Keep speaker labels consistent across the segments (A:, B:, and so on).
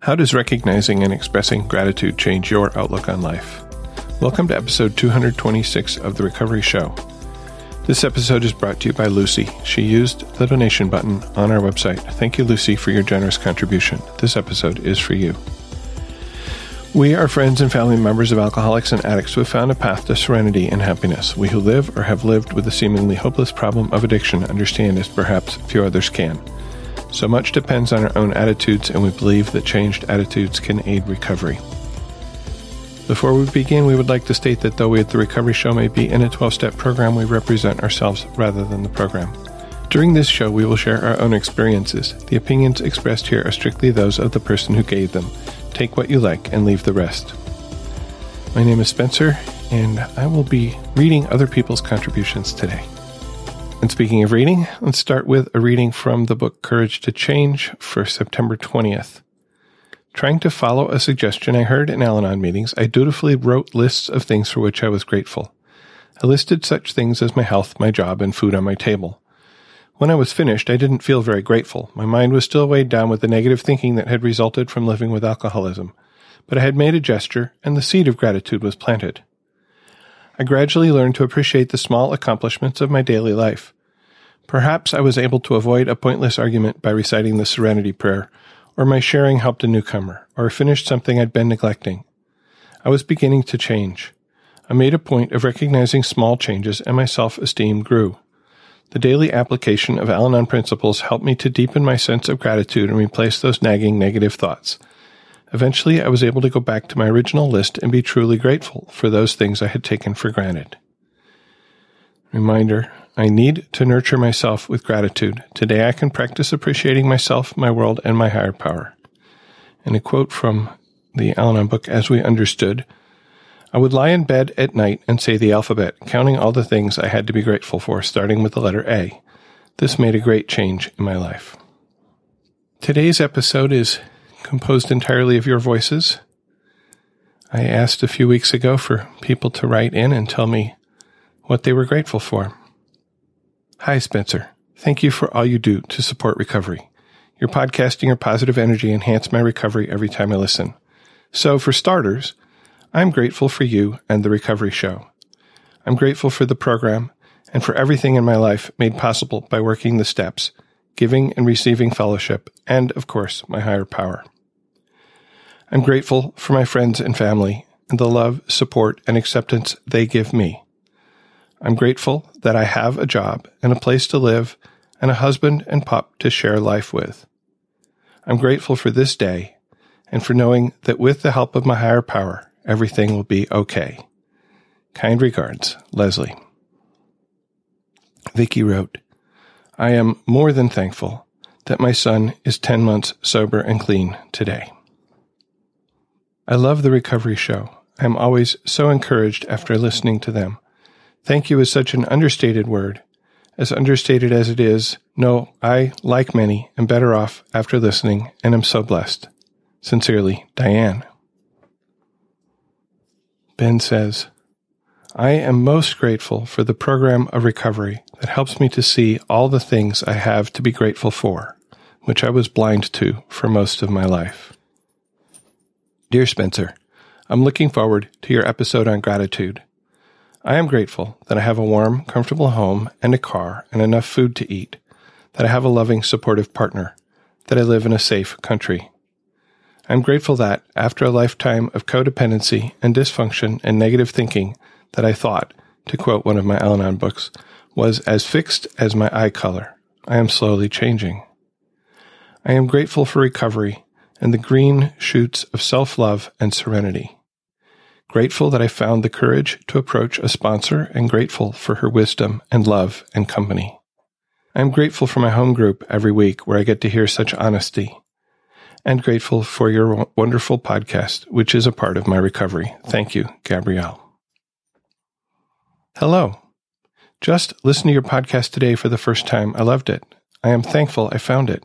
A: How does recognizing and expressing gratitude change your outlook on life? Welcome to episode 226 of The Recovery Show. This episode is brought to you by Lucy. She used the donation button on our website. Thank you, Lucy, for your generous contribution. This episode is for you. We are friends and family members of alcoholics and addicts who have found a path to serenity and happiness. We who live or have lived with the seemingly hopeless problem of addiction understand as perhaps few others can. So much depends on our own attitudes, and we believe that changed attitudes can aid recovery. Before we begin, we would like to state that though we at the Recovery Show may be in a 12 step program, we represent ourselves rather than the program. During this show, we will share our own experiences. The opinions expressed here are strictly those of the person who gave them. Take what you like and leave the rest. My name is Spencer, and I will be reading other people's contributions today. And speaking of reading, let's start with a reading from the book Courage to Change for September 20th. Trying to follow a suggestion I heard in Al Anon meetings, I dutifully wrote lists of things for which I was grateful. I listed such things as my health, my job, and food on my table. When I was finished, I didn't feel very grateful. My mind was still weighed down with the negative thinking that had resulted from living with alcoholism. But I had made a gesture, and the seed of gratitude was planted. I gradually learned to appreciate the small accomplishments of my daily life. Perhaps I was able to avoid a pointless argument by reciting the Serenity Prayer, or my sharing helped a newcomer, or finished something I'd been neglecting. I was beginning to change. I made a point of recognizing small changes, and my self esteem grew. The daily application of Al Anon principles helped me to deepen my sense of gratitude and replace those nagging negative thoughts. Eventually, I was able to go back to my original list and be truly grateful for those things I had taken for granted. Reminder I need to nurture myself with gratitude. Today I can practice appreciating myself, my world, and my higher power. And a quote from the Al Anon book, As We Understood I would lie in bed at night and say the alphabet, counting all the things I had to be grateful for, starting with the letter A. This made a great change in my life. Today's episode is composed entirely of your voices. I asked a few weeks ago for people to write in and tell me what they were grateful for. Hi, Spencer. Thank you for all you do to support recovery. Your podcasting your positive energy enhance my recovery every time I listen. So, for starters, I'm grateful for you and the Recovery Show. I'm grateful for the program and for everything in my life made possible by working the steps, giving and receiving fellowship, and, of course, my higher power. I'm grateful for my friends and family and the love, support, and acceptance they give me. I'm grateful that I have a job and a place to live and a husband and pup to share life with. I'm grateful for this day and for knowing that with the help of my higher power, everything will be okay. Kind regards, Leslie. Vicky wrote, I am more than thankful that my son is 10 months sober and clean today. I love the recovery show. I am always so encouraged after listening to them. Thank you is such an understated word. As understated as it is, no, I, like many, am better off after listening and am so blessed. Sincerely, Diane. Ben says, I am most grateful for the program of recovery that helps me to see all the things I have to be grateful for, which I was blind to for most of my life. Dear Spencer, I'm looking forward to your episode on gratitude. I am grateful that I have a warm, comfortable home and a car and enough food to eat, that I have a loving, supportive partner, that I live in a safe country. I'm grateful that, after a lifetime of codependency and dysfunction and negative thinking, that I thought, to quote one of my Al Anon books, was as fixed as my eye color. I am slowly changing. I am grateful for recovery and the green shoots of self love and serenity. Grateful that I found the courage to approach a sponsor and grateful for her wisdom and love and company. I am grateful for my home group every week where I get to hear such honesty and grateful for your wonderful podcast, which is a part of my recovery. Thank you, Gabrielle. Hello. Just listened to your podcast today for the first time. I loved it. I am thankful I found it.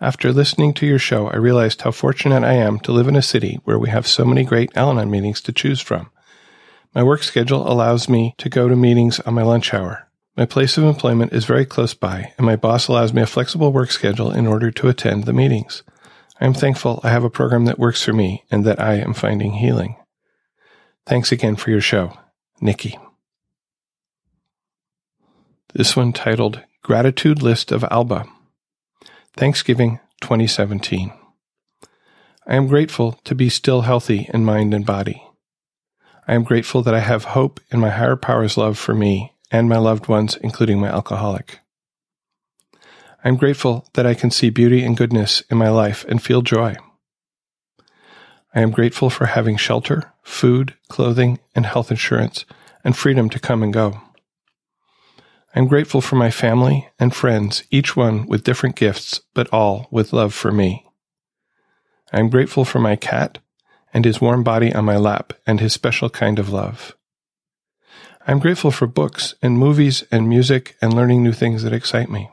A: After listening to your show, I realized how fortunate I am to live in a city where we have so many great Al Anon meetings to choose from. My work schedule allows me to go to meetings on my lunch hour. My place of employment is very close by, and my boss allows me a flexible work schedule in order to attend the meetings. I am thankful I have a program that works for me and that I am finding healing. Thanks again for your show, Nikki. This one titled Gratitude List of Alba. Thanksgiving 2017. I am grateful to be still healthy in mind and body. I am grateful that I have hope in my higher power's love for me and my loved ones, including my alcoholic. I am grateful that I can see beauty and goodness in my life and feel joy. I am grateful for having shelter, food, clothing, and health insurance, and freedom to come and go. I am grateful for my family and friends, each one with different gifts, but all with love for me. I am grateful for my cat and his warm body on my lap and his special kind of love. I am grateful for books and movies and music and learning new things that excite me.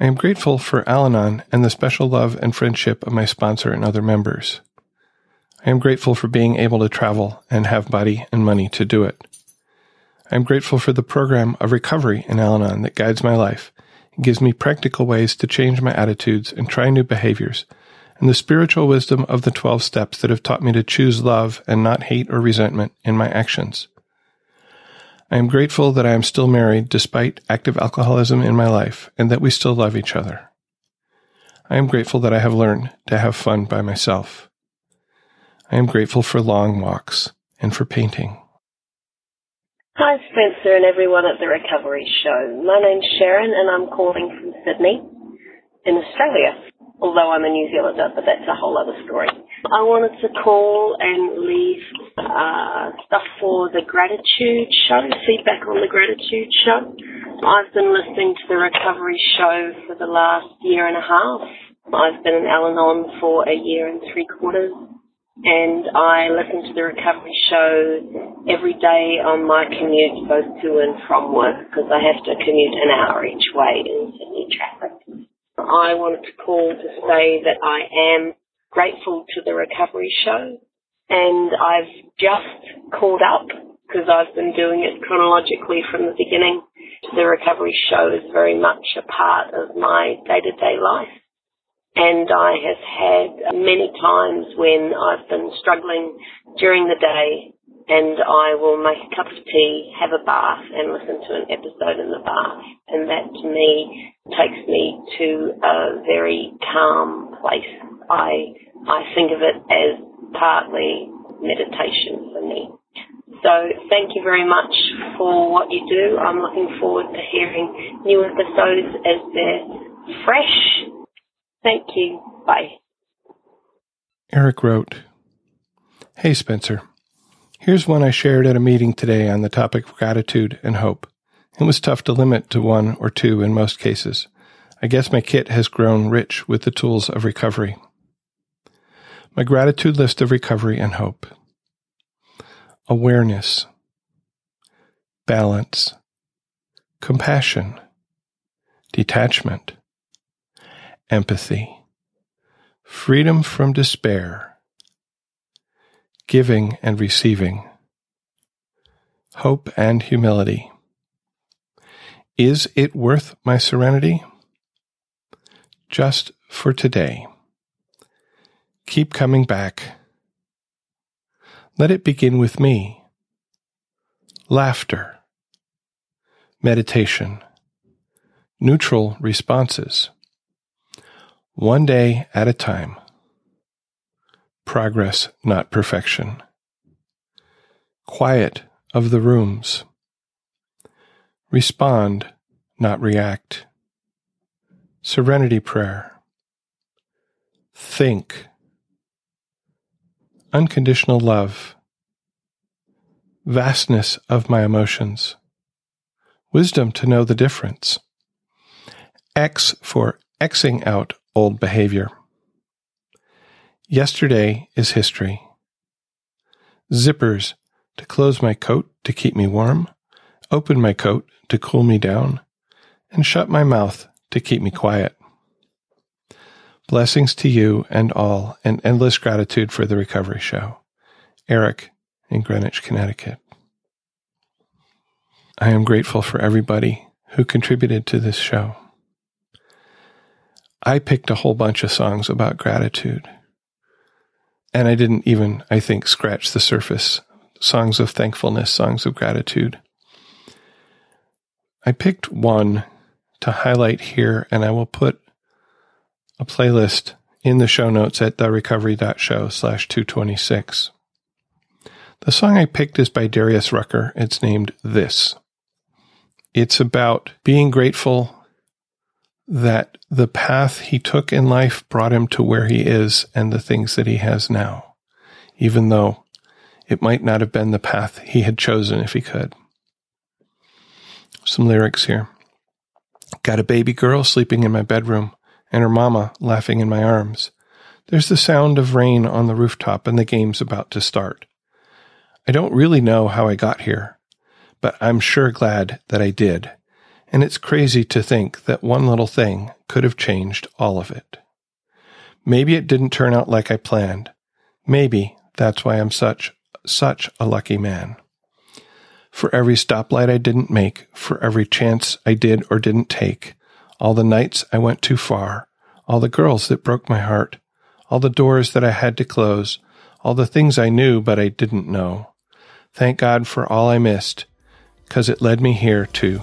A: I am grateful for Al Anon and the special love and friendship of my sponsor and other members. I am grateful for being able to travel and have body and money to do it. I am grateful for the program of recovery in Al Anon that guides my life gives me practical ways to change my attitudes and try new behaviors, and the spiritual wisdom of the 12 steps that have taught me to choose love and not hate or resentment in my actions. I am grateful that I am still married despite active alcoholism in my life and that we still love each other. I am grateful that I have learned to have fun by myself. I am grateful for long walks and for painting.
B: Hi, Spencer and everyone at the Recovery Show. My name's Sharon and I'm calling from Sydney in Australia, although I'm a New Zealander, but that's a whole other story. I wanted to call and leave uh, stuff for the Gratitude Show, feedback on the Gratitude Show. I've been listening to the Recovery Show for the last year and a half. I've been in Al Anon for a year and three quarters and I listen to the recovery show every day on my commute both to and from work because I have to commute an hour each way in Sydney traffic. I wanted to call to say that I am grateful to the recovery show and I've just called up because I've been doing it chronologically from the beginning. The recovery show is very much a part of my day-to-day life and I have had many times when I've been struggling during the day and I will make a cup of tea, have a bath and listen to an episode in the bath. And that to me takes me to a very calm place. I, I think of it as partly meditation for me. So thank you very much for what you do. I'm looking forward to hearing new episodes as they're fresh Thank you. Bye.
A: Eric wrote, Hey Spencer, here's one I shared at a meeting today on the topic of gratitude and hope. It was tough to limit to one or two in most cases. I guess my kit has grown rich with the tools of recovery. My gratitude list of recovery and hope. Awareness, balance, compassion, detachment, empathy, freedom from despair, giving and receiving, hope and humility. Is it worth my serenity? Just for today. Keep coming back. Let it begin with me. Laughter. Meditation. Neutral responses one day at a time. Progress, not perfection. Quiet of the rooms. Respond, not react. Serenity prayer. Think. Unconditional love. Vastness of my emotions. Wisdom to know the difference. X for Xing out old behavior. Yesterday is history. Zippers to close my coat to keep me warm, open my coat to cool me down, and shut my mouth to keep me quiet. Blessings to you and all, and endless gratitude for the recovery show. Eric in Greenwich, Connecticut. I am grateful for everybody who contributed to this show. I picked a whole bunch of songs about gratitude. And I didn't even, I think, scratch the surface. Songs of thankfulness, songs of gratitude. I picked one to highlight here, and I will put a playlist in the show notes at therecovery.show slash 226. The song I picked is by Darius Rucker. It's named This. It's about being grateful that the path he took in life brought him to where he is and the things that he has now, even though it might not have been the path he had chosen if he could. Some lyrics here. Got a baby girl sleeping in my bedroom and her mama laughing in my arms. There's the sound of rain on the rooftop and the game's about to start. I don't really know how I got here, but I'm sure glad that I did. And it's crazy to think that one little thing could have changed all of it. Maybe it didn't turn out like I planned. Maybe that's why I'm such, such a lucky man. For every stoplight I didn't make, for every chance I did or didn't take, all the nights I went too far, all the girls that broke my heart, all the doors that I had to close, all the things I knew but I didn't know. Thank God for all I missed, because it led me here to